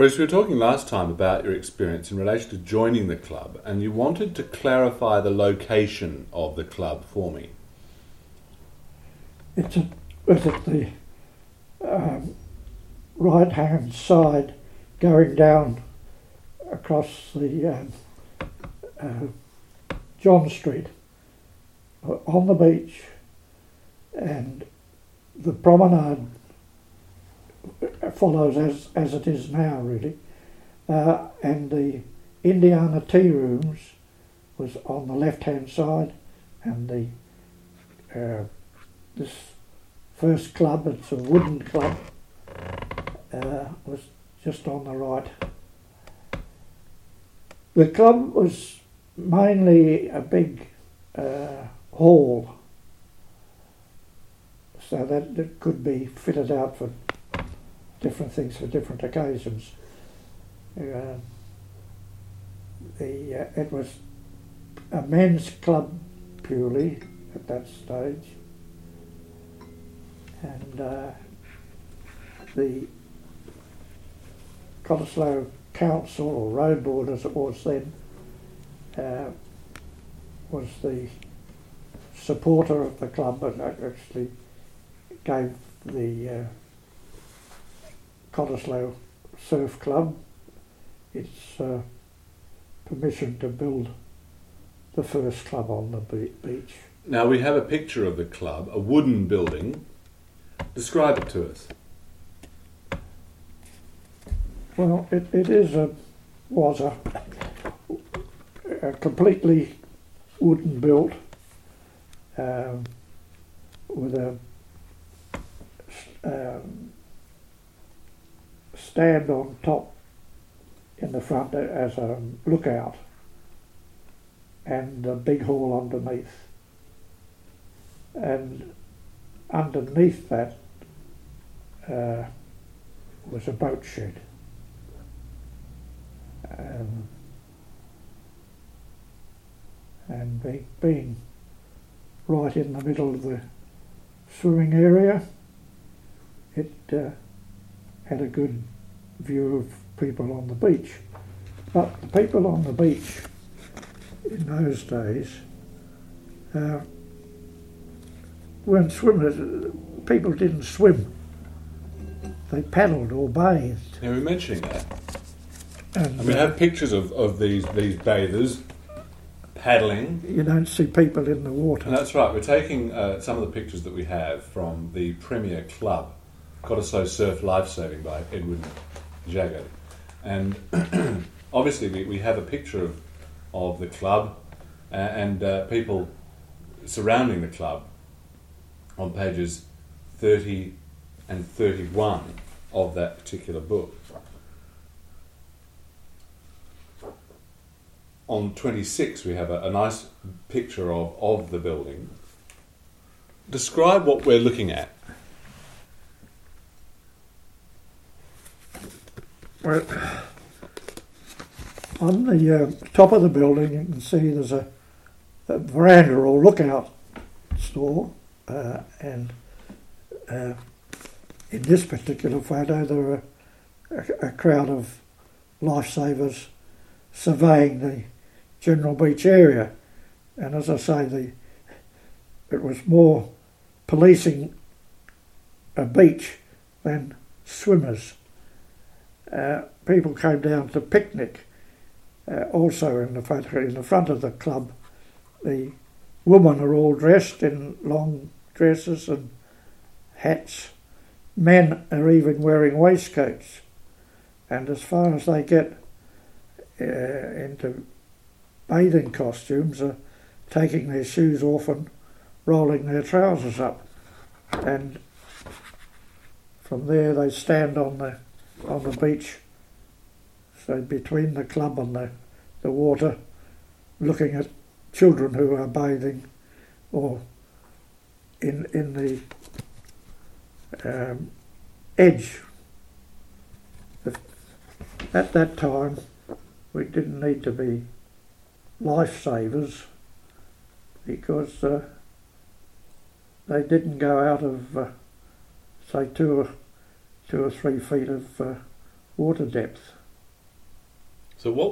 Bruce, we were talking last time about your experience in relation to joining the club, and you wanted to clarify the location of the club for me. It's at, it's at the um, right hand side going down across the um, uh, John Street on the beach and the promenade follows as, as it is now really. Uh, and the Indiana tea rooms was on the left hand side and the uh, this first club it's a wooden club uh, was just on the right. The club was mainly a big uh, hall, so that it could be fitted out for different things for different occasions. Uh, the uh, it was a men's club purely at that stage, and uh, the Cottesloe council or road board as it was then uh, was the supporter of the club and actually gave the uh, Cottesloe Surf Club its uh, permission to build the first club on the beach. Now we have a picture of the club, a wooden building. Describe it to us. Well, it, it is a was a, a completely wooden built um, with a um, stand on top in the front as a lookout and a big hall underneath. And underneath that uh, was a boat shed. Um, and be, being right in the middle of the swimming area, it uh, had a good view of people on the beach. But the people on the beach in those days uh, weren't swimmers. People didn't swim. They paddled or bathed. Yeah, we're mentioning that. And And we uh, have pictures of, of these, these bathers paddling. you don't see people in the And water. that's right, we're taking uh, some of the pictures that we have from the Premier Club, Cottesloe Surf Lifesaving by Edwin Jaggard. And obviously, we, we have a picture of, of the club uh, and uh, people surrounding the club on pages 30 and 31 of that particular book. On 26, we have a, a nice picture of, of the building. Describe what we're looking at. Well, on the uh, top of the building, you can see there's a, a veranda or lookout store, uh, and uh, in this particular photo, there are a, a crowd of lifesavers surveying the General Beach area. And as I say, the it was more policing a beach than swimmers uh, people came down to picnic. Uh, also in the photo, in the front of the club, the women are all dressed in long dresses and hats. Men are even wearing waistcoats, and as far as they get uh, into bathing costumes, are taking their shoes off and rolling their trousers up, and from there they stand on the on the beach, so between the club and the, the water, looking at children who are bathing or in in the um, edge. At that time, we didn't need to be lifesavers because uh, they didn't go out of, uh, say, two two or three feet of uh, water depth. So, what